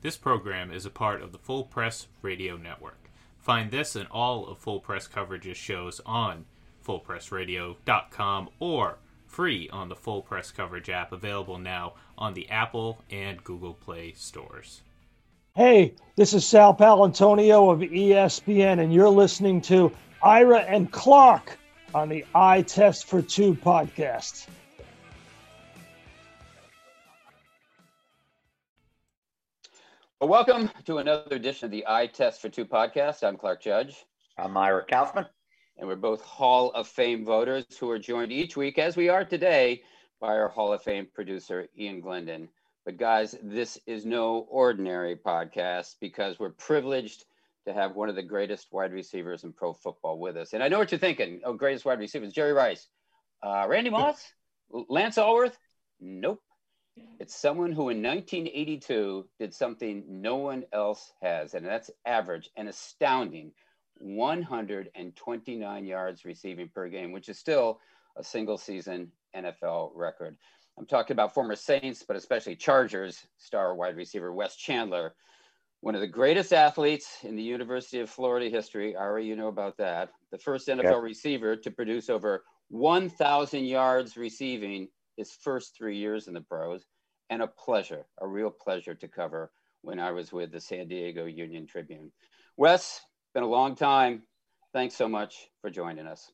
This program is a part of the Full Press Radio Network. Find this and all of Full Press Coverage's shows on fullpressradio.com or free on the Full Press Coverage app available now on the Apple and Google Play stores. Hey, this is Sal Paolantonio of ESPN, and you're listening to Ira and Clark on the Eye Test for Two podcast. Well, welcome to another edition of the Eye Test for Two podcast. I'm Clark Judge. I'm Ira Kaufman. And we're both Hall of Fame voters who are joined each week, as we are today, by our Hall of Fame producer, Ian Glendon. But, guys, this is no ordinary podcast because we're privileged to have one of the greatest wide receivers in pro football with us. And I know what you're thinking. Oh, greatest wide receivers, Jerry Rice. Uh, Randy Moss? Lance Alworth? Nope. It's someone who in 1982 did something no one else has, and that's average an astounding 129 yards receiving per game, which is still a single season NFL record. I'm talking about former Saints, but especially Chargers star wide receiver Wes Chandler, one of the greatest athletes in the University of Florida history. Ari, you know about that. The first NFL yeah. receiver to produce over 1,000 yards receiving his first three years in the pros, and a pleasure, a real pleasure to cover when I was with the San Diego Union Tribune. Wes, been a long time. Thanks so much for joining us.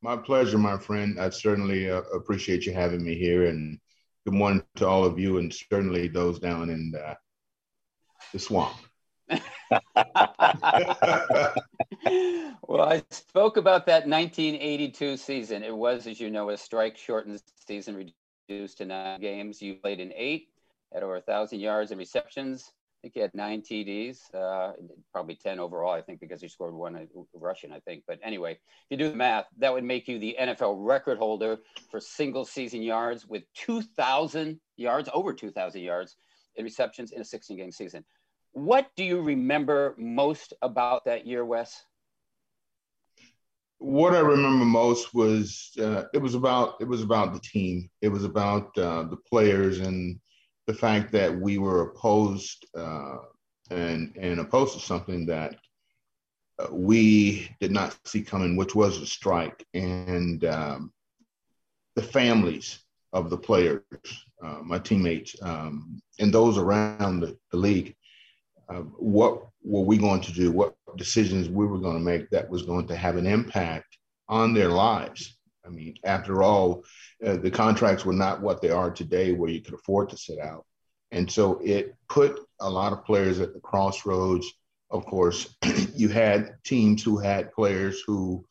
My pleasure, my friend. I certainly uh, appreciate you having me here, and good morning to all of you, and certainly those down in uh, the swamp. well, I spoke about that 1982 season. It was, as you know, a strike shortened season reduced to nine games. You played in eight, at over a thousand yards and receptions. I think he had nine TDs, uh, probably 10 overall, I think, because he scored one rushing, I think. But anyway, if you do the math, that would make you the NFL record holder for single season yards with 2,000 yards, over 2,000 yards in receptions in a 16 game season. What do you remember most about that year, Wes? What I remember most was uh, it was about it was about the team. It was about uh, the players and the fact that we were opposed uh, and and opposed to something that uh, we did not see coming, which was a strike, and um, the families of the players, uh, my teammates, um, and those around the, the league. Uh, what were we going to do? What decisions we were going to make that was going to have an impact on their lives. I mean, after all, uh, the contracts were not what they are today, where you could afford to sit out. And so it put a lot of players at the crossroads. Of course, you had teams who had players who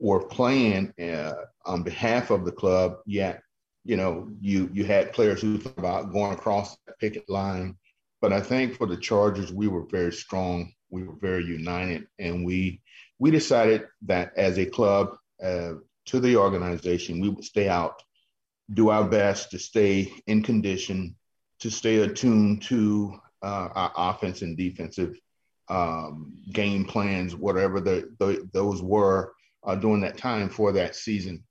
were playing uh, on behalf of the club, yet, you know, you you had players who thought about going across the picket line. But I think for the Chargers, we were very strong we were very united, and we we decided that as a club uh, to the organization, we would stay out, do our best to stay in condition, to stay attuned to uh, our offense and defensive um, game plans, whatever the, the those were uh, during that time for that season.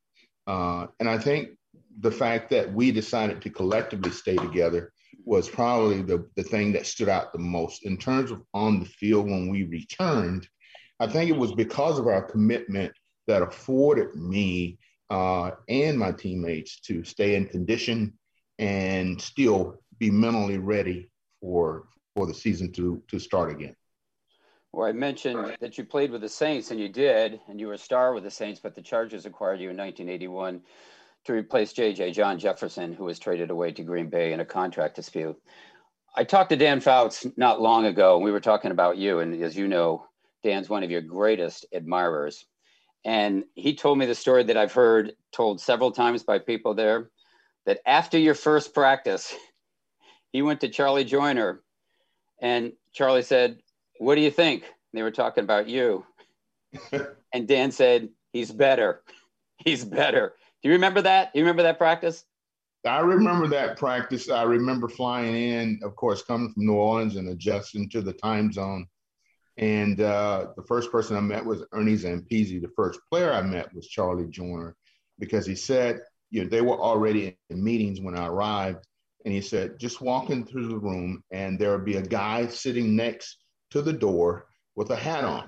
Uh, and I think the fact that we decided to collectively stay together was probably the, the thing that stood out the most in terms of on the field when we returned. I think it was because of our commitment that afforded me uh, and my teammates to stay in condition and still be mentally ready for for the season to to start again. Well, I mentioned that you played with the Saints, and you did, and you were a star with the Saints, but the Chargers acquired you in 1981 to replace JJ John Jefferson, who was traded away to Green Bay in a contract dispute. I talked to Dan Fouts not long ago, and we were talking about you. And as you know, Dan's one of your greatest admirers. And he told me the story that I've heard told several times by people there that after your first practice, he went to Charlie Joiner and Charlie said, What do you think? they were talking about you. and Dan said, He's better. He's better. Do you remember that? Do you remember that practice? I remember that practice. I remember flying in, of course, coming from New Orleans and adjusting to the time zone. And uh, the first person I met was Ernie Zampese. The first player I met was Charlie Joiner because he said, you know, they were already in meetings when I arrived. and he said, just walk into the room, and there will be a guy sitting next to the door with a hat on.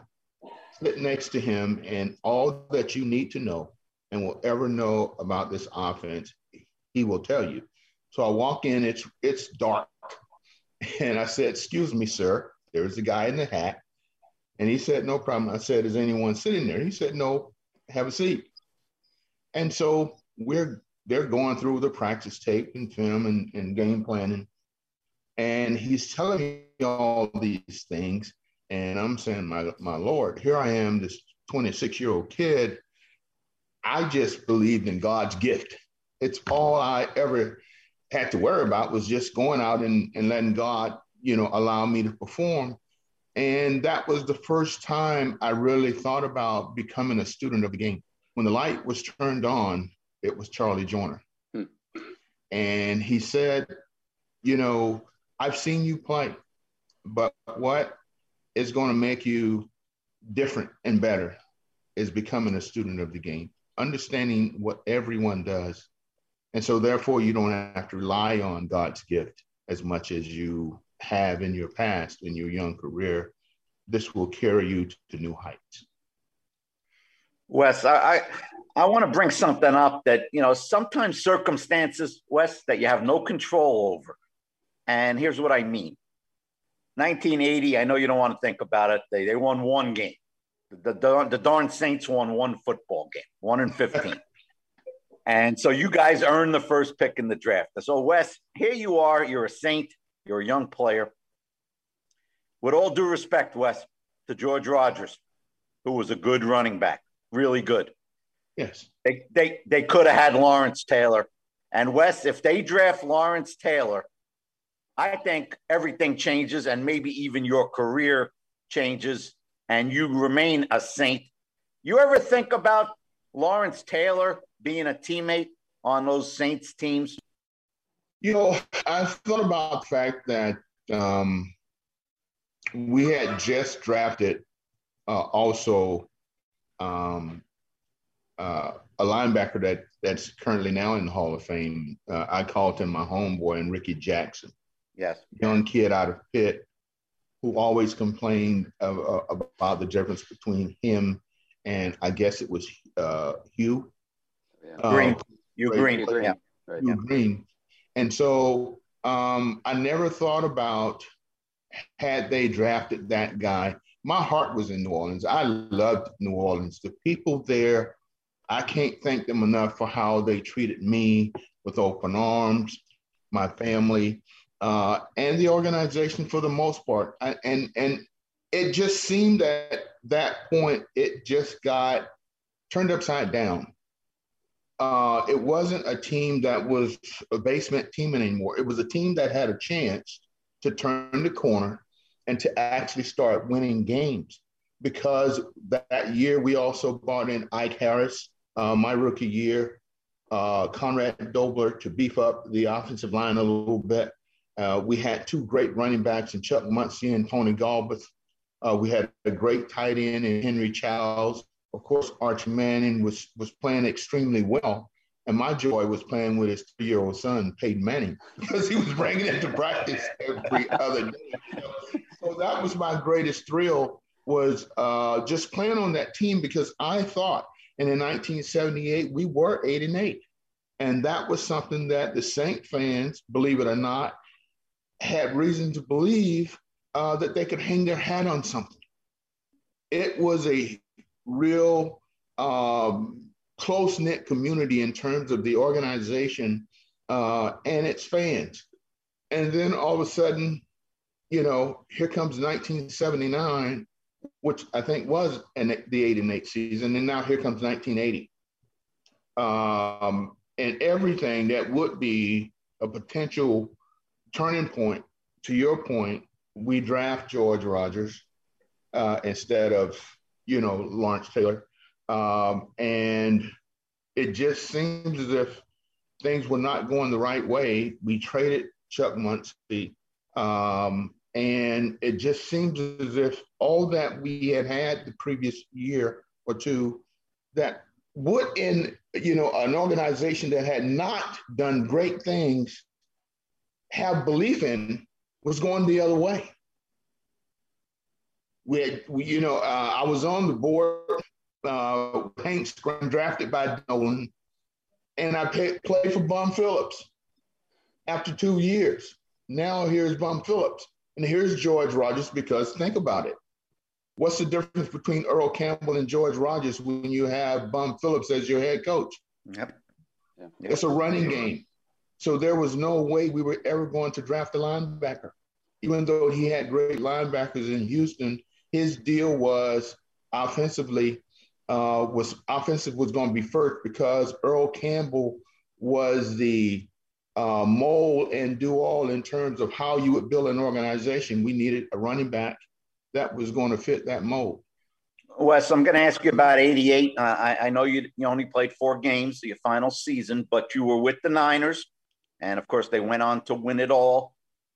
Sit next to him, and all that you need to know and will ever know about this offense, he will tell you. So I walk in, it's it's dark. And I said, Excuse me, sir. There's a guy in the hat. And he said, No problem. I said, Is anyone sitting there? He said, No, have a seat. And so we're they're going through the practice tape and film and, and game planning. And he's telling me all these things. And I'm saying, my, my Lord, here I am, this 26 year old kid. I just believed in God's gift. It's all I ever had to worry about was just going out and, and letting God, you know, allow me to perform. And that was the first time I really thought about becoming a student of the game. When the light was turned on, it was Charlie Joiner. Hmm. And he said, You know, I've seen you play, but what is going to make you different and better is becoming a student of the game, understanding what everyone does. And so, therefore, you don't have to rely on God's gift as much as you have in your past, in your young career. This will carry you to new heights. Wes, I, I, I want to bring something up that, you know, sometimes circumstances, Wes, that you have no control over. And here's what I mean 1980, I know you don't want to think about it. They, they won one game. The, the, the darn Saints won one football game, one in 15. and so you guys earned the first pick in the draft. So, Wes, here you are. You're a Saint, you're a young player. With all due respect, Wes, to George Rogers, who was a good running back really good. Yes. They they they could have had Lawrence Taylor. And Wes, if they draft Lawrence Taylor, I think everything changes and maybe even your career changes and you remain a saint. You ever think about Lawrence Taylor being a teammate on those Saints teams? You know, I thought about the fact that um, we had just drafted uh, also um, uh, a linebacker that that's currently now in the Hall of Fame. Uh, I called him my homeboy, and Rickey Jackson. Yes, young kid out of Pitt who always complained of, uh, about the difference between him and I guess it was uh, Hugh yeah. Green. Um, Hugh Green. Green. Yeah. Right. Hugh Green. And so um, I never thought about had they drafted that guy my heart was in New Orleans. I loved New Orleans. The people there, I can't thank them enough for how they treated me with open arms, my family, uh, and the organization for the most part. I, and and it just seemed at that point it just got turned upside down. Uh, it wasn't a team that was a basement team anymore. It was a team that had a chance to turn the corner and to actually start winning games. Because that year we also brought in Ike Harris, uh, my rookie year, uh, Conrad Dobler to beef up the offensive line a little bit. Uh, we had two great running backs in Chuck Muncie and Tony Galbreath. Uh, we had a great tight end in Henry Childs. Of course, Archie Manning was was playing extremely well. And my joy was playing with his three-year-old son, Peyton Manning, because he was bringing it to practice every other day. So that was my greatest thrill was uh, just playing on that team because I thought, in 1978 we were eight and eight, and that was something that the Saint fans, believe it or not, had reason to believe uh, that they could hang their hat on something. It was a real um, close knit community in terms of the organization uh, and its fans. And then all of a sudden, you know, here comes 1979, which I think was an, the eight and eight season, and now here comes 1980. Um, and everything that would be a potential turning point, to your point, we draft George Rogers uh, instead of, you know, Lawrence Taylor. Um, and it just seems as if things were not going the right way. We traded Chuck Muncie, um, and it just seems as if all that we had had the previous year or two that would in you know an organization that had not done great things have belief in was going the other way. We, had, we you know, uh, I was on the board. Uh, Hanks drafted by Nolan, and I pay, played for Bum Phillips after two years. Now here's Bum Phillips, and here's George Rogers. Because think about it, what's the difference between Earl Campbell and George Rogers when you have Bum Phillips as your head coach? Yep. Yeah. It's a running game. So there was no way we were ever going to draft a linebacker. Even though he had great linebackers in Houston, his deal was offensively uh, was offensive was going to be first because Earl Campbell was the uh, mold and do all in terms of how you would build an organization. We needed a running back that was going to fit that mold. Wes, I'm going to ask you about 88. Uh, I, I, know you, you only played four games, your final season, but you were with the Niners. And of course, they went on to win it all.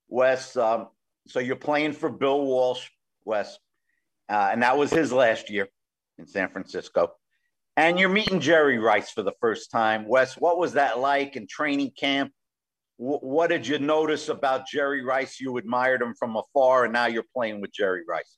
Wes, um, so you're playing for Bill Walsh, Wes. Uh, and that was his last year in San Francisco. And you're meeting Jerry Rice for the first time. Wes, what was that like in training camp? W- what did you notice about Jerry Rice? You admired him from afar, and now you're playing with Jerry Rice.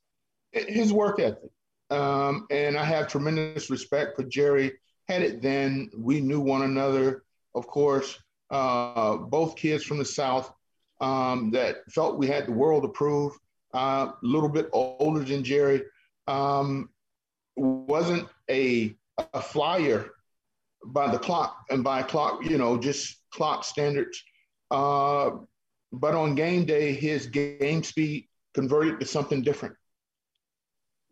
His work ethic um, and I have tremendous respect for Jerry. Had it then, we knew one another, of course, uh, both kids from the South um, that felt we had the world to prove, uh, a uh, little bit older than Jerry. Um, wasn't a, a flyer by the clock and by clock, you know, just clock standards. Uh, but on game day, his game speed converted to something different.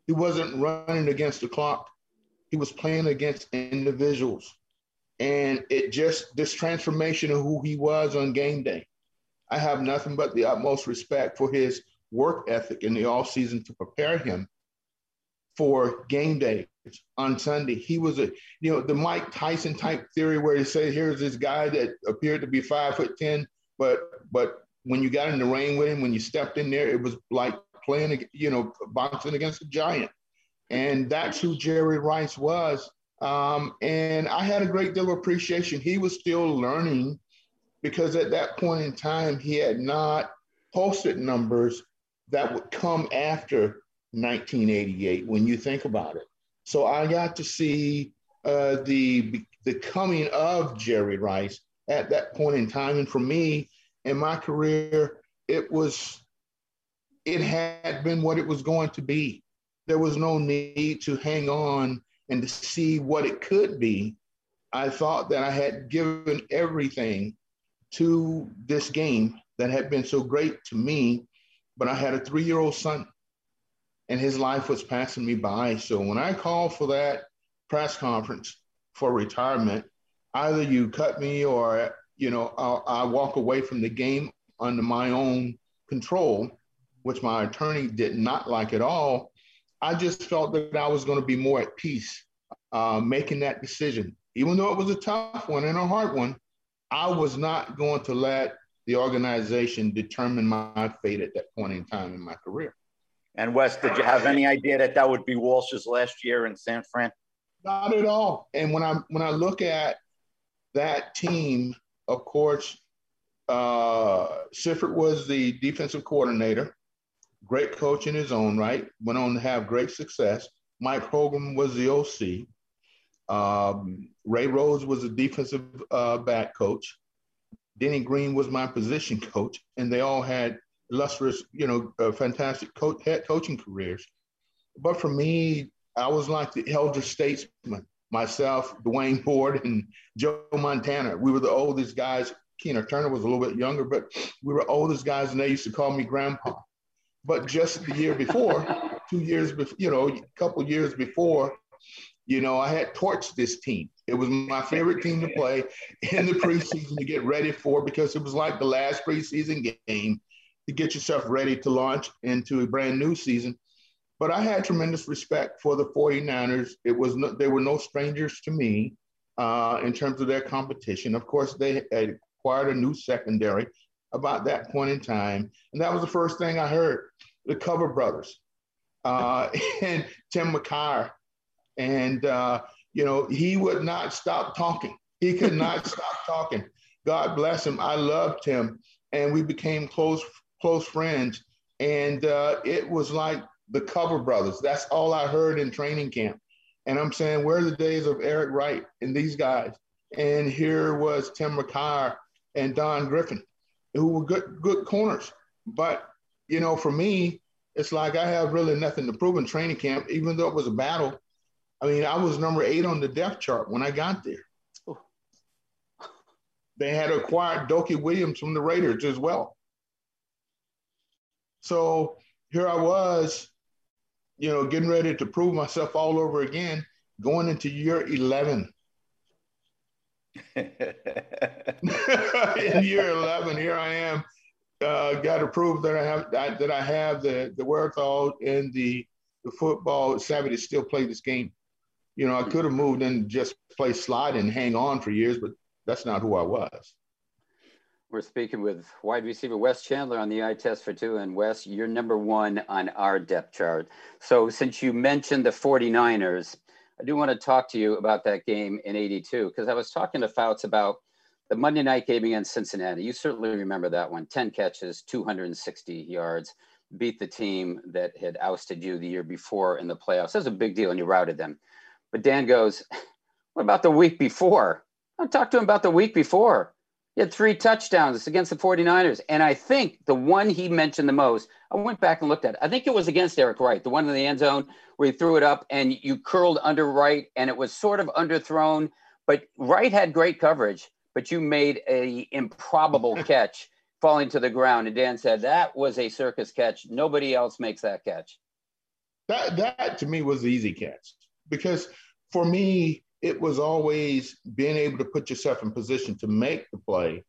He wasn't running against the clock. He was playing against individuals. And it just, this transformation of who he was on game day. I have nothing but the utmost respect for his work ethic in the off season to prepare him for game day on Sunday. He was a, you know, the Mike Tyson type theory where he said, here's this guy that appeared to be five foot 10, but, but when you got in the ring with him, when you stepped in there, it was like playing, you know, boxing against a giant. And that's who Jerry Rice was. Um, and I had a great deal of appreciation. He was still learning because at that point in time, he had not posted numbers that would come after 1988 when you think about it. So I got to see uh, the the coming of Jerry Rice at that point in time, and for me in my career, it was it had been what it was going to be. There was no need to hang on and to see what it could be. I thought that I had given everything to this game that had been so great to me, but I had a three year old son and his life was passing me by. So when I called for that press conference for retirement, either you cut me or, you know, I'll, I walk away from the game under my own control which my attorney did not like at all, I just felt that I was going to be more at peace uh, making that decision. Even though it was a tough one and a hard one, I was not going to let the organization determine my fate at that point in time in my career. And Wes, did you have any idea that that would be Walsh's last year in San Fran? Not at all. And when I when I look at that team, of course, uh, Seifert was the defensive coordinator great coach in his own right, went on to have great success. Mike Holmgren was the OC. Um, Ray Rhodes was a defensive uh, back coach. Denny Green was my position coach, and they all had illustrious, you know, uh, fantastic co- head coaching careers. But for me, I was like the elder statesman. Myself, Dwaine Board, and Joe Montana. We were the oldest guys. Keena Turner was a little bit younger, but we were oldest guys, and they used to call me Grandpa. But just the year before, two years before, you know, a couple years before, you know, I had torched this team. It was my favorite team to play in the preseason to get ready for because it was like the last preseason game to get yourself ready to launch into a brand new season. But I had tremendous respect for the 49ers. It was no, they were no strangers to me uh, in terms of their competition. Of course, they had acquired a new secondary about that point in time. And that was the first thing I heard the Cover Brothers uh, and Tim McKyer. And, uh, you know, he would not stop talking. He could not stop talking. God bless him. I loved him. and we became close close friends. And uh, it was like the Cover Brothers. That's all I heard in training camp. And I'm saying, where are the days of Eric Wright and these guys? And here was Tim McKyer and Don Griffin, who were good good corners. But you know, for me, it's like I have really nothing to prove in training camp, even though it was a battle. I mean, I was number eight on the depth chart when I got there. Oh. They had acquired Dokie Williams from the Raiders as well. So here I was, you know, getting ready to prove myself all over again, going into year 11. In year 11, here I am, uh, got to prove that I have that I have the the wherewithal and the the football savvy to still play this game. You know, I could have moved and just play slide and hang on for years, but that's not who I was. We're speaking with wide receiver Wes Chandler on the eye test for two. And Wes, you're number one on our depth chart. So since you mentioned the 49ers, I do want to talk to you about that game in 82, because I was talking to Fouts about the Monday night game against Cincinnati. You certainly remember that one 10 catches, 260 yards, beat the team that had ousted you the year before in the playoffs. That was a big deal, and you routed them. But Dan goes, What about the week before? I talked to him about the week before. He had three touchdowns against the 49ers. And I think the one he mentioned the most, I went back and looked at it. I think it was against Eric Wright, the one in the end zone where he threw it up and you curled under Wright and it was sort of underthrown. But Wright had great coverage, but you made a improbable catch falling to the ground. And Dan said that was a circus catch. Nobody else makes that catch. That that to me was the easy catch because for me, it was always being able to put yourself in position to make the play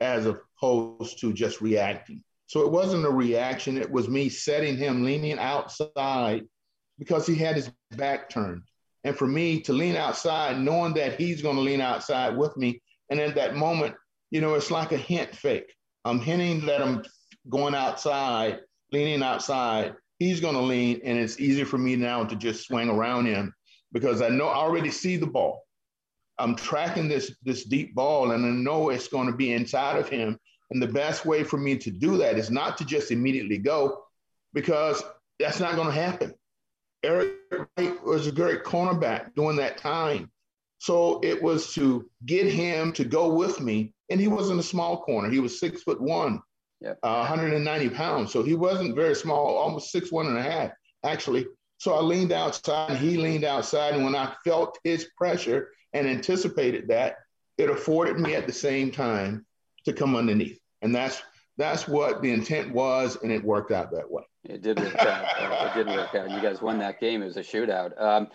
as opposed to just reacting. So it wasn't a reaction, it was me setting him leaning outside because he had his back turned. And for me to lean outside, knowing that he's going to lean outside with me. And at that moment, you know, it's like a hint fake. I'm hinting that I'm going outside, leaning outside. He's going to lean, and it's easy for me now to just swing around him because I know I already see the ball. I'm tracking this this deep ball, and I know it's going to be inside of him. And the best way for me to do that is not to just immediately go, because that's not going to happen. Eric Wright was a great cornerback during that time. So it was to get him to go with me. And he wasn't a small corner. He was six foot one, yep. uh, 190 pounds. So he wasn't very small, almost six one and a half, actually. So I leaned outside and he leaned outside. And when I felt his pressure and anticipated that, it afforded me at the same time to come underneath. And that's that's what the intent was, and it worked out that way. It did work out. it did work out. You guys won that game. It was a shootout. Um,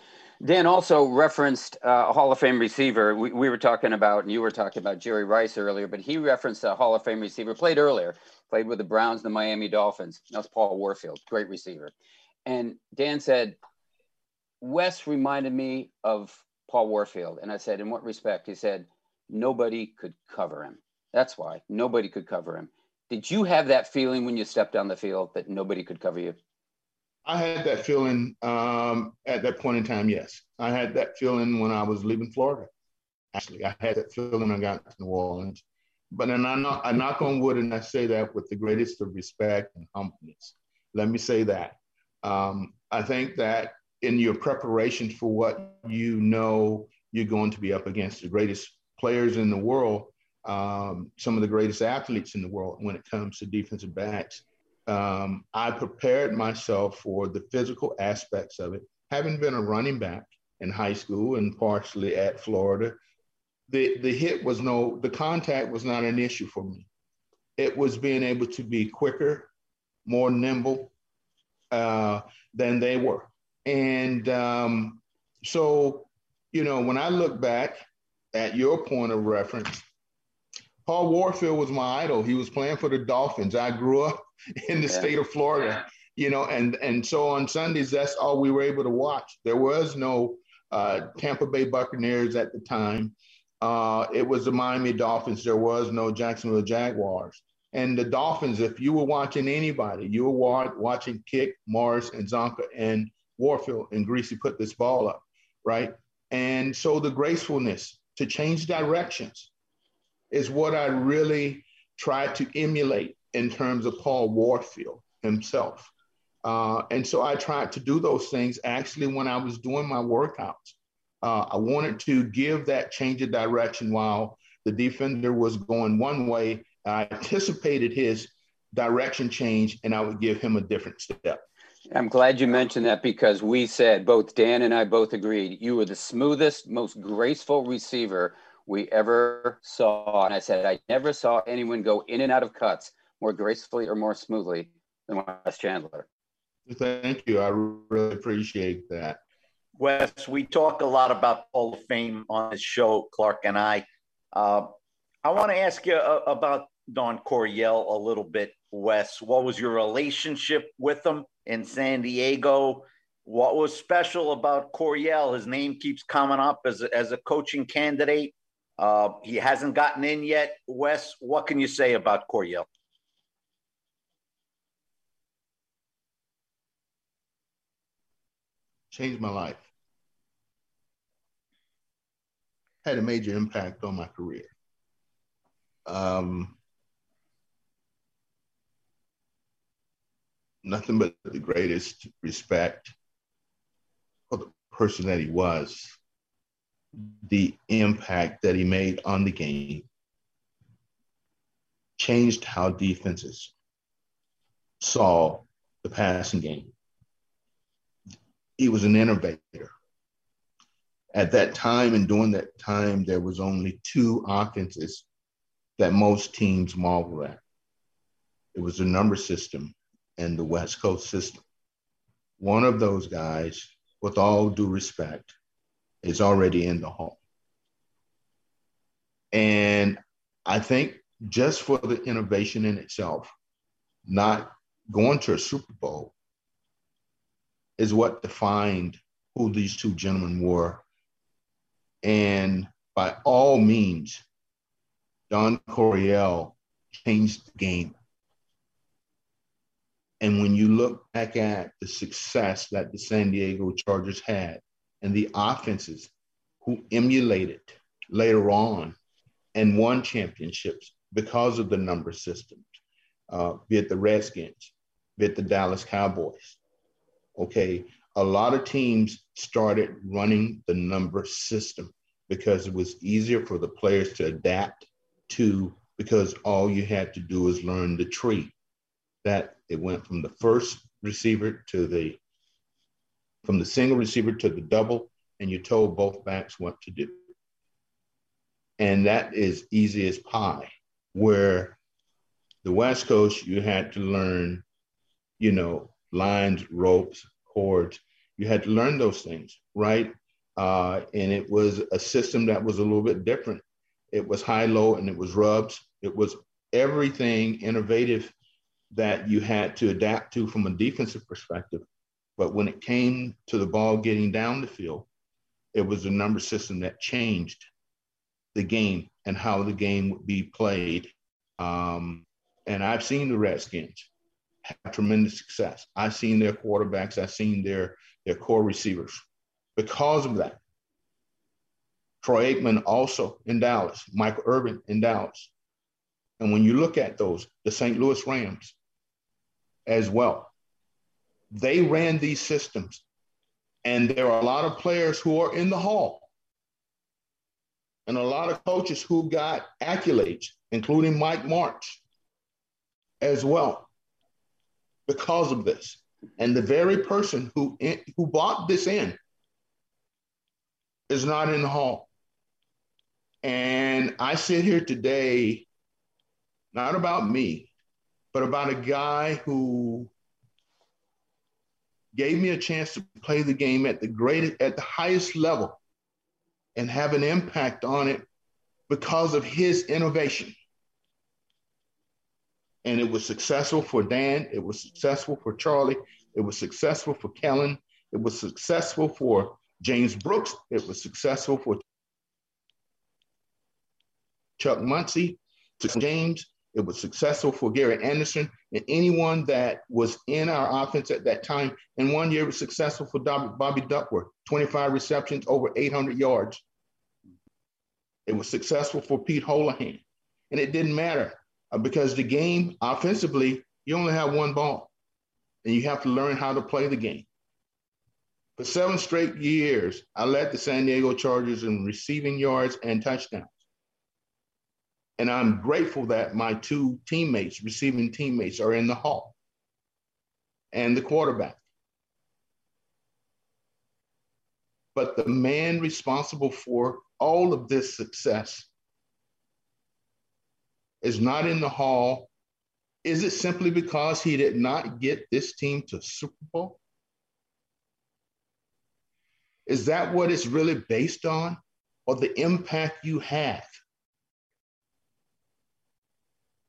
Dan also referenced uh, a Hall of Fame receiver. We, we were talking about, and you were talking about Jerry Rice earlier, but he referenced a Hall of Fame receiver, played earlier, played with the Browns, the Miami Dolphins. That's Paul Warfield, great receiver. And Dan said, Wes reminded me of Paul Warfield. And I said, In what respect? He said, Nobody could cover him. That's why nobody could cover him. Did you have that feeling when you stepped on the field that nobody could cover you? I had that feeling um, at that point in time, yes. I had that feeling when I was leaving Florida. Actually, I had that feeling when I got to New Orleans. But then I knock, I knock on wood and I say that with the greatest of respect and humbleness. Let me say that. Um, I think that in your preparation for what you know you're going to be up against the greatest players in the world, um, some of the greatest athletes in the world when it comes to defensive backs. Um, I prepared myself for the physical aspects of it. Having been a running back in high school and partially at Florida, the, the hit was no, the contact was not an issue for me. It was being able to be quicker, more nimble, uh, than they were. And um, so, you know, when I look back at your point of reference, Paul Warfield was my idol. He was playing for the Dolphins. I grew up in the yeah. state of Florida, you know, and and so on Sundays, that's all we were able to watch. There was no uh, Tampa Bay Buccaneers at the time. Uh, it was the Miami Dolphins. There was no Jacksonville Jaguars. And the Dolphins, if you were watching anybody, you were watching Kiick, Morris, and Csonka, and Warfield and Griese put this ball up, right? And so the gracefulness to change directions is what I really try to emulate in terms of Paul Warfield himself. Uh, and so I tried to do those things actually when I was doing my workouts. Uh, I wanted to give that change of direction while the defender was going one way. I anticipated his direction change and I would give him a different step. I'm glad you mentioned that because we said, both Dan and I both agreed, you were the smoothest, most graceful receiver we ever saw. And I said, I never saw anyone go in and out of cuts more gracefully or more smoothly than Wes Chandler. Thank you. I really appreciate that. Wes, we talk a lot about Hall of Fame on this show, Clark and I. Uh, I want to ask you uh, about Don Coryell a little bit, Wes. What was your relationship with him in San Diego? What was special about Coryell? His name keeps coming up as a, as a coaching candidate. Uh, he hasn't gotten in yet. Wes, what can you say about Coryell? Changed my life. Had a major impact on my career. Um, nothing but the greatest respect for the person that he was, the impact that he made on the game, changed how defenses saw the passing game. He was an innovator. At that time and during that time, there was only two offenses that most teams marvel at. It was the number system and the West Coast system. One of those guys, with all due respect, is already in the hall. And I think just for the innovation in itself, not going to a Super Bowl is what defined who these two gentlemen were. And by all means, Don Coryell changed the game. And when you look back at the success that the San Diego Chargers had and the offenses who emulated later on and won championships because of the number systems, uh, be it the Redskins, be it the Dallas Cowboys. Okay, a lot of teams started running the number system because it was easier for the players to adapt to because all you had to do is learn the tree. That it went from the first receiver to the from the single receiver to the double, and you told both backs what to do. And that is easy as pie. Where the West Coast, you had to learn, you know, lines, ropes, cords. You had to learn those things, right? Uh, and it was a system that was a little bit different it was high low and it was rubs. It was everything innovative that you had to adapt to from a defensive perspective. But when it came to the ball getting down the field, it was a number system that changed the game and how the game would be played. Um, and I've seen the Redskins have tremendous success. I've seen their quarterbacks, I've seen their, their core receivers. Because of that, Troy Aikman also in Dallas, Michael Irvin in Dallas. And when you look at those, the St. Louis Rams as well, they ran these systems. And there are a lot of players who are in the hall and a lot of coaches who got accolades, including Mike Martz as well, because of this. And the very person who, in, who bought this in is not in the hall. And I sit here today, not about me, but about a guy who gave me a chance to play the game at the greatest, at the highest level and have an impact on it because of his innovation. And it was successful for Dan, it was successful for Charlie, it was successful for Kellen, it was successful for James Brooks, it was successful for Chuck Muncie to James. It was successful for Gary Anderson and anyone that was in our offense at that time. And one year was successful for Bobby Duckworth, 25 receptions, over 800 yards. It was successful for Pete Holohan. And it didn't matter uh, because the game offensively, you only have one ball and you have to learn how to play the game. For seven straight years, I led the San Diego Chargers in receiving yards and touchdowns. And I'm grateful that my two teammates, receiving teammates, are in the hall and the quarterback. But the man responsible for all of this success is not in the hall. Is it simply because he did not get this team to Super Bowl? Is that what it's really based on? Or the impact you have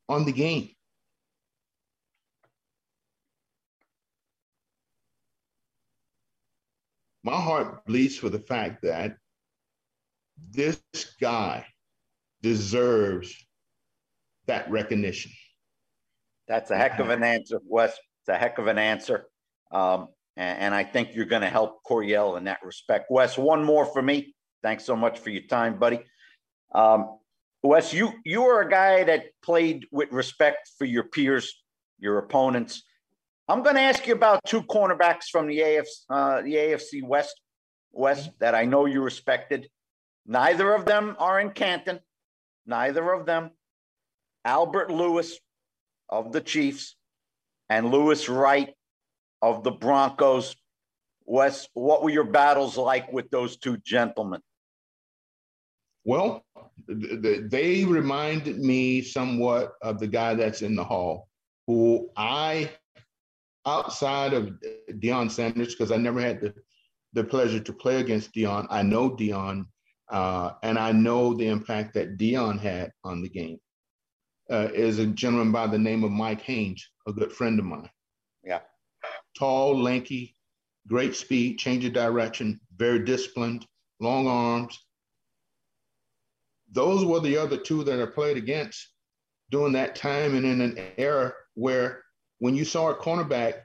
on the game? My heart bleeds for the fact that this guy deserves that recognition. That's a heck of an answer, Wes. It's a heck of an answer. Um, and, and, I think you're going to help Coryell in that respect. Wes, one more for me. Thanks so much for your time, buddy. Um, Wes, you you are a guy that played with respect for your peers, your opponents. I'm going to ask you about two cornerbacks from the AFC, uh, the AFC West, West that I know you respected. Neither of them are in Canton. Neither of them. Albert Lewis of the Chiefs and Louis Wright of the Broncos. Wes, what were your battles like with those two gentlemen? Well, they reminded me somewhat of the guy that's in the hall, who I, outside of Deion Sanders, because I never had the, the pleasure to play against Deion, I know Deion, uh, and I know the impact that Deion had on the game uh, is a gentleman by the name of Mike Haynes, a good friend of mine. Yeah. Tall, lanky, great speed, change of direction, very disciplined, long arms. Those were the other two that I played against during that time and in an era where when you saw a cornerback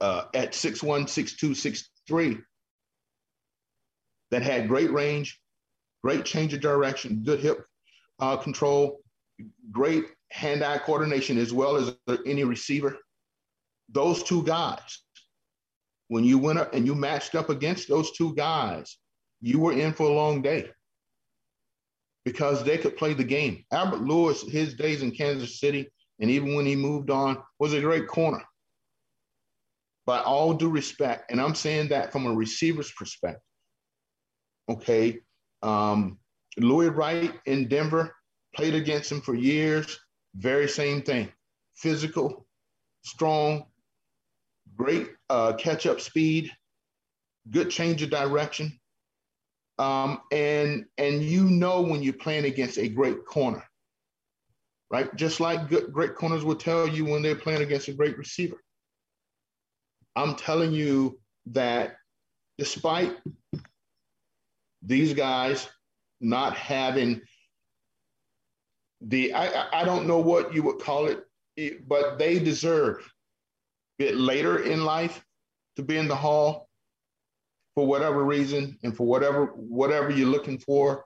uh, at 6'1, 6'2, 6'3 that had great range, great change of direction, good hip uh, control, great hand-eye coordination as well as any receiver. Those two guys, when you went up and you matched up against those two guys, you were in for a long day because they could play the game. Albert Lewis, his days in Kansas City, and even when he moved on, was a great corner. By all due respect, and I'm saying that from a receiver's perspective. Okay. Um, Louis Wright in Denver, played against him for years. Very same thing. Physical, strong, great uh, catch up speed, good change of direction. Um, and and you know when you're playing against a great corner, right? Just like good, great corners will tell you when they're playing against a great receiver. I'm telling you that despite these guys not having the I, I don't know what you would call it, but they deserve it later in life to be in the hall for whatever reason and for whatever whatever you're looking for,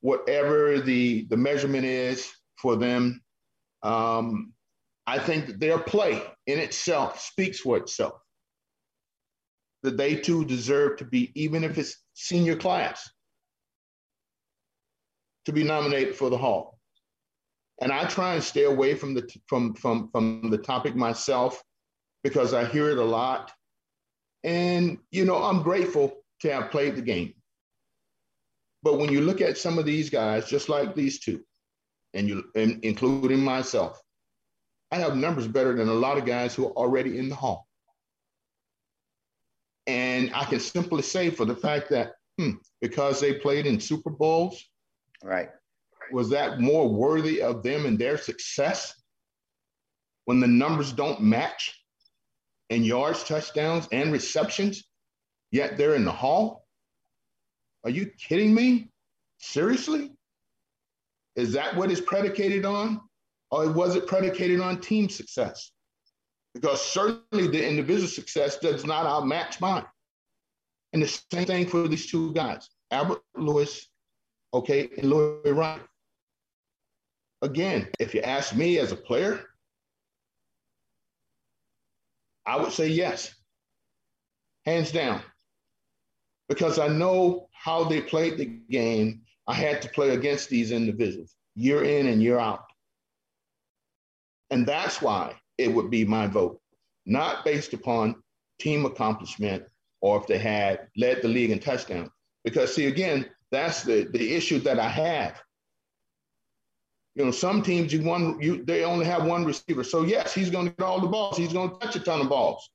whatever the the measurement is for them. Um, I think that their play in itself speaks for itself. That they too deserve to be, even if it's senior class, to be nominated for the Hall and I try and stay away from the from from from the topic myself because I hear it a lot. And you know, I'm grateful to have played the game. But when you look at some of these guys, just like these two, and you and including myself, I have numbers better than a lot of guys who are already in the hall. And I can simply say for the fact that hmm, because they played in Super Bowls, right, was that more worthy of them and their success when the numbers don't match in yards, touchdowns, and receptions, yet they're in the hall? Are you kidding me? Seriously? Is that what it's predicated on? Or was it predicated on team success? Because certainly the individual success does not outmatch mine. And the same thing for these two guys, Albert Lewis, okay, and Louis Wright again, if you ask me as a player, I would say yes, hands down, because I know how they played the game. I had to play against these individuals year in and year out. And that's why it would be my vote, not based upon team accomplishment or if they had led the league in touchdowns. Because, see, again, that's the, the issue that I have. You know, some teams you one you they only have one receiver. So yes, he's going to get all the balls. He's going to touch a ton of balls.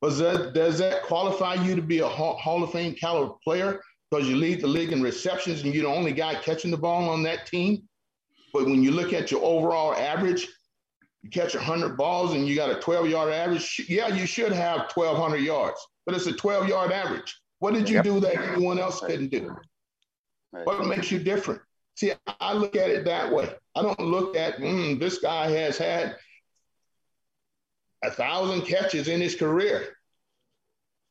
But that, does that qualify you to be a Hall of Fame caliber player because you lead the league in receptions and you're the only guy catching the ball on that team? But when you look at your overall average, you catch 100 balls and you got a 12 yard average. Yeah, you should have 1,200 yards, but it's a 12 yard average. What did you yep. do that anyone else couldn't do? What makes you different? See, I look at it that way. I don't look at mm, this guy has had a thousand catches in his career.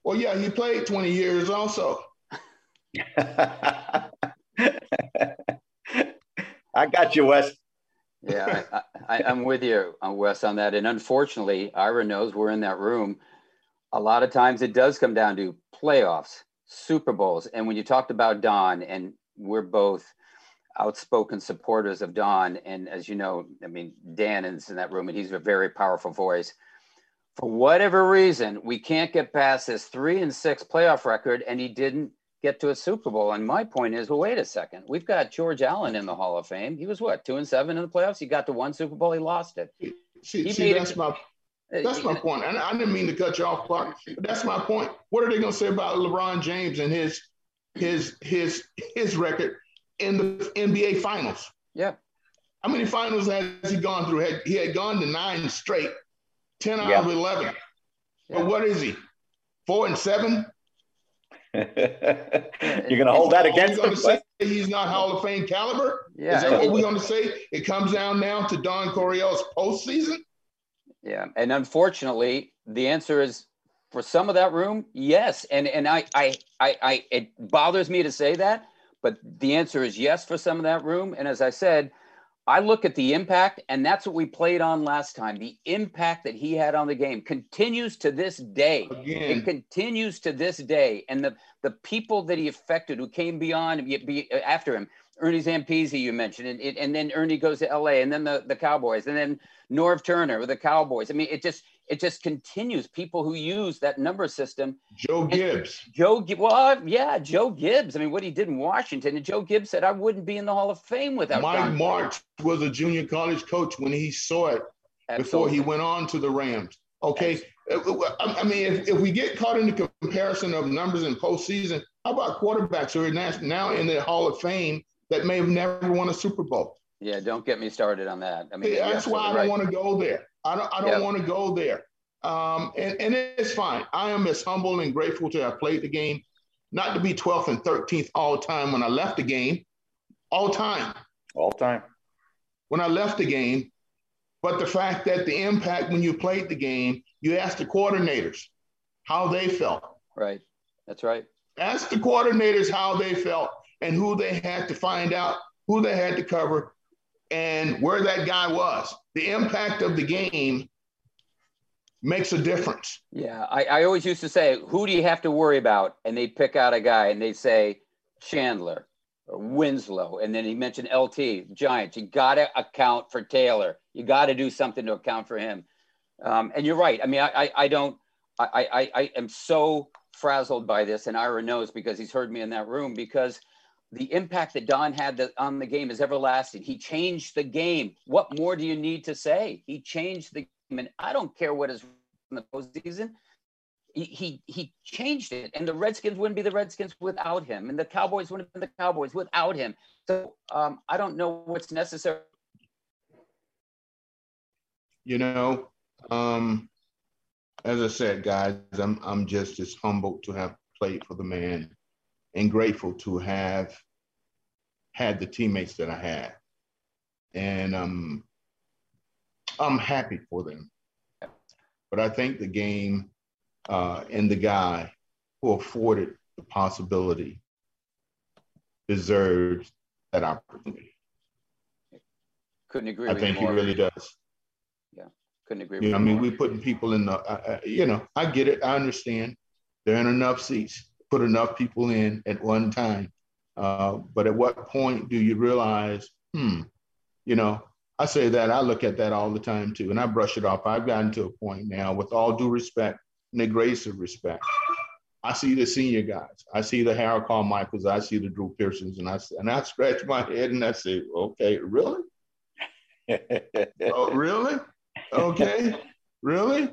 Well, yeah, he played 20 years also. I got you, Wes. yeah, I, am with you, uh, Wes, on that. And unfortunately, Ira knows we're in that room. A lot of times it does come down to playoffs, Super Bowls. And when you talked about Don, and we're both outspoken supporters of Don. And as you know, I mean, Dan is in that room and he's a very powerful voice. For whatever reason, we can't get past this three and six playoff record, and he didn't get to a Super Bowl. And my point is, well, wait a second. We've got George Allen in the Hall of Fame. He was what, two and seven in the playoffs? He got to one Super Bowl, he lost it. See, see that's it, my that's my point. And I didn't mean to cut you off, Clark, but that's my point. What are they gonna say about LeBron James and his his his his record in the NBA finals. Yeah. How many finals has he gone through? Had, he had gone to nine straight, 10 out yeah. of 11. Yeah. But what is he? Four and seven? You're going to hold that against him? Say he's not Hall of Fame caliber? Yeah. Is that what we're going to say? It comes down now to Don Coryell's postseason? Yeah. And unfortunately, the answer is for some of that room, yes. And and I I I, I it bothers me to say that but the answer is yes for some of that room. And as I said, I look at the impact, and that's what we played on last time. The impact that he had on the game continues to this day. Again. It continues to this day. And the, the people that he affected who came beyond be, after him, Ernie Zampese, you mentioned, and, and then Ernie goes to LA, and then the, the Cowboys, and then Norv Turner with the Cowboys. I mean, it just it just continues. People who use that number system. Joe Gibbs. Joe, well, uh, yeah, Joe Gibbs. I mean, what he did in Washington, and Joe Gibbs said, "I wouldn't be in the Hall of Fame without." Mike Don Martz was a junior college coach when he saw it Absolutely. before he went on to the Rams. Okay, Absolutely. Uh, I mean, if, if we get caught in the comparison of numbers in postseason, how about quarterbacks who are now in the Hall of Fame that may have never won a Super Bowl? Yeah, don't get me started on that. I mean, that's why I don't right. want to go there. I don't, I don't yep. want to go there. Um, and, and it's fine. I am as humble and grateful to have played the game, not to be 12th and 13th all time when I left the game, all time. All time. When I left the game, but the fact that the impact when you played the game, you asked the coordinators how they felt. Right. That's right. Ask the coordinators how they felt and who they had to find out, who they had to cover, and where that guy was. The impact of the game makes a difference. Yeah, I, I always used to say, who do you have to worry about? And they'd pick out a guy and they'd say Chandler Winslow. And then he mentioned LT, Giants. You got to account for Taylor. You got to do something to account for him. Um, and you're right. I mean, I, I, I don't, I, I, I am so frazzled by this. And Ira knows because he's heard me in that room because the impact that Don had on the game is everlasting. He changed the game. What more do you need to say? He changed the game, and I don't care what is in the postseason. He, he he changed it, and the Redskins wouldn't be the Redskins without him, and the Cowboys wouldn't been the Cowboys without him. So um, I don't know what's necessary. You know, um, as I said, guys, I'm I'm just as humbled to have played for the man, and grateful to have had the teammates that I had, and um, I'm happy for them. But I think the game uh, and the guy who afforded the possibility deserves that opportunity. Couldn't agree. I think he more. really does. Yeah, couldn't agree. You know, I mean, more. we putting people in the, uh, uh, you know, I get it. I understand. There ain't enough seats. Put enough people in at one time. Uh, but at what point do you realize, hmm, you know, I say that, I look at that all the time too, and I brush it off. I've gotten to a point now, with all due respect and the grace of respect. I see the senior guys. I see the Harold Carmichaels. I see the Drew Pearsons, and I and I scratch my head and I say, okay, really? Oh, really? Okay, really?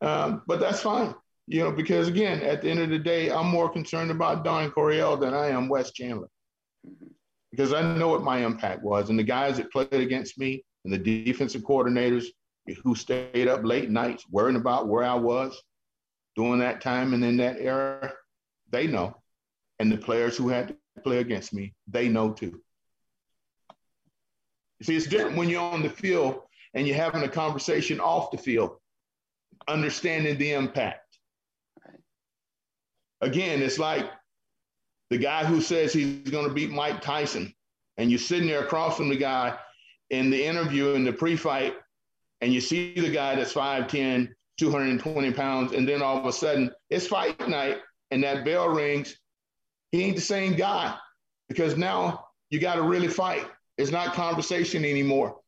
Um, but that's fine, you know, because again, at the end of the day, I'm more concerned about Don Coryell than I am Wes Chandler, because I know what my impact was, and the guys that played against me, and the defensive coordinators who stayed up late nights worrying about where I was during that time and in that era, they know, and the players who had to play against me, they know too. See, it's different when you're on the field and you're having a conversation off the field, understanding the impact. Again, it's like the guy who says he's going to beat Mike Tyson, and you're sitting there across from the guy in the interview in the pre-fight, and you see the guy that's 5'10, 220 pounds, and then all of a sudden it's fight night and that bell rings. He ain't the same guy because now you got to really fight. It's not conversation anymore.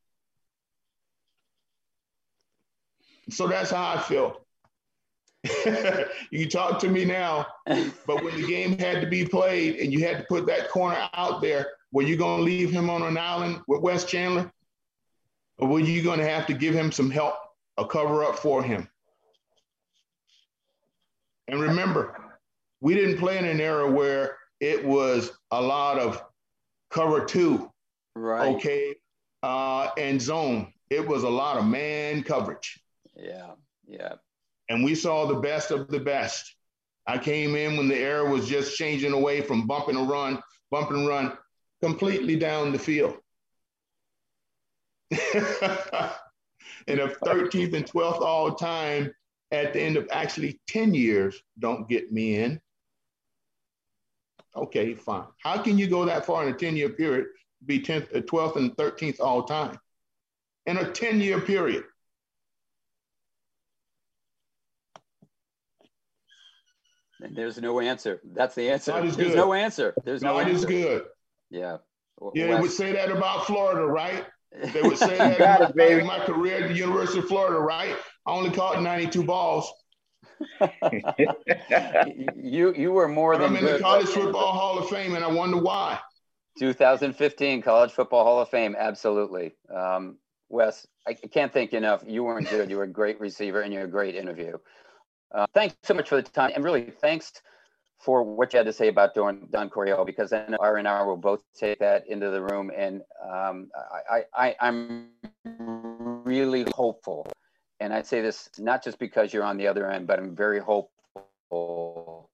So that's how I feel. you talk to me now, but when the game had to be played and you had to put that corner out there, were you going to leave him on an island with Wes Chandler? Or were you going to have to give him some help, a cover up for him? And remember, we didn't play in an era where it was a lot of cover two, right. okay, uh, and zone. It was a lot of man coverage. Yeah. Yeah. And we saw the best of the best. I came in when the era was just changing away from bumping and run, bump and run, completely down the field. and if 13th and 12th all time at the end of actually 10 years don't get me in, okay, fine. How can you go that far in a 10 year period, be 10th, 12th, and 13th all time? In a 10 year period. And there's no answer. That's the answer. There's good. no answer. There's no God answer. is good. Yeah. Yeah, they would say that about Florida, right? They would say that got it, about baby. my career at the University of Florida, right? I only caught 92 balls. you you were more But than I'm in the. College Football Hall of Fame, and I wonder why. 2015 College Football Hall of Fame, absolutely. Um, Wes, I I can't think enough. You weren't good. You were a great receiver, and you're a great interview. Uh, thanks so much for the time, and really thanks for what you had to say about Don, Don Coryell, because then R and R will both take that into the room, and um, I, I, I, I'm really hopeful, and I say this not just because you're on the other end, but I'm very hopeful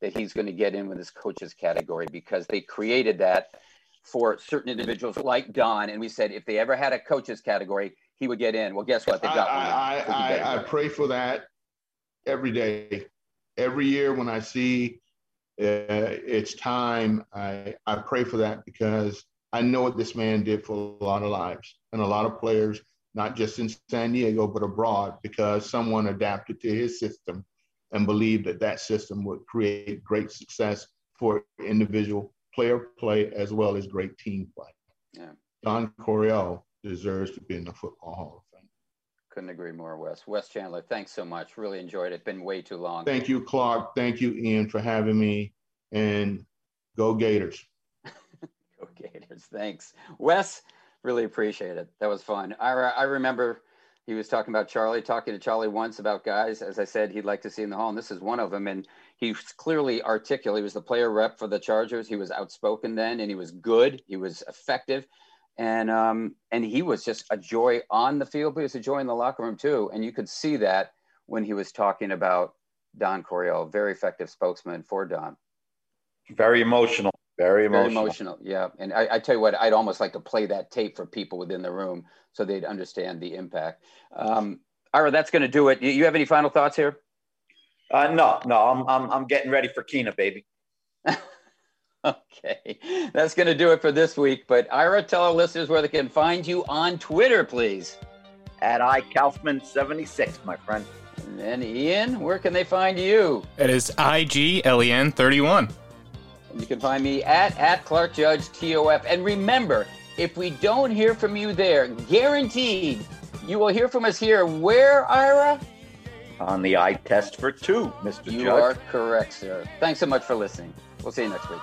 that he's going to get in with his coaches category because they created that for certain individuals like Don. And we said if they ever had a coaches category, he would get in. Well, guess what? They I, got one. I, I, I, I pray for that every day. Every year when I see uh, it's time, I, I pray for that because I know what this man did for a lot of lives and a lot of players, not just in San Diego, but abroad, because someone adapted to his system and believed that that system would create great success for individual player play as well as great team play. Yeah. Don Coryell deserves to be in the Football Hall. Couldn't agree more, Wes. Wes Chandler, thanks so much. Really enjoyed it. Been way too long. Thank you, Clark. Thank you, Ian, for having me. And go Gators. Go Gators. Thanks. Wes, really appreciate it. That was fun. I, I remember he was talking about Charlie, talking to Charlie once about guys, as I said, he'd like to see in the hall. And this is one of them. And he clearly articulate. He was the player rep for the Chargers. He was outspoken then and he was good. He was effective. And um, and he was just a joy on the field, but he was a joy in the locker room too. And you could see that when he was talking about Don Coryell, very effective spokesman for Don. Very emotional. Very Very emotional. emotional, yeah. And I, I tell you what, I'd almost like to play that tape for people within the room so they'd understand the impact. Um, Ira, that's going to do it. You, you have any final thoughts here? Uh, no, no, I'm, I'm, I'm getting ready for Kina, baby. Okay, that's going to do it for this week. But Ira, tell our listeners where they can find you on Twitter, please. At iKaufman76, my friend. And then Ian, where can they find you? It is IGLEN31. And you can find me at at Clark Judge TOF. And remember, if we don't hear from you there, guaranteed you will hear from us here. Where, Ira? On the eye test for two, Mr. You Judge. are correct, sir. Thanks so much for listening. We'll see you next week.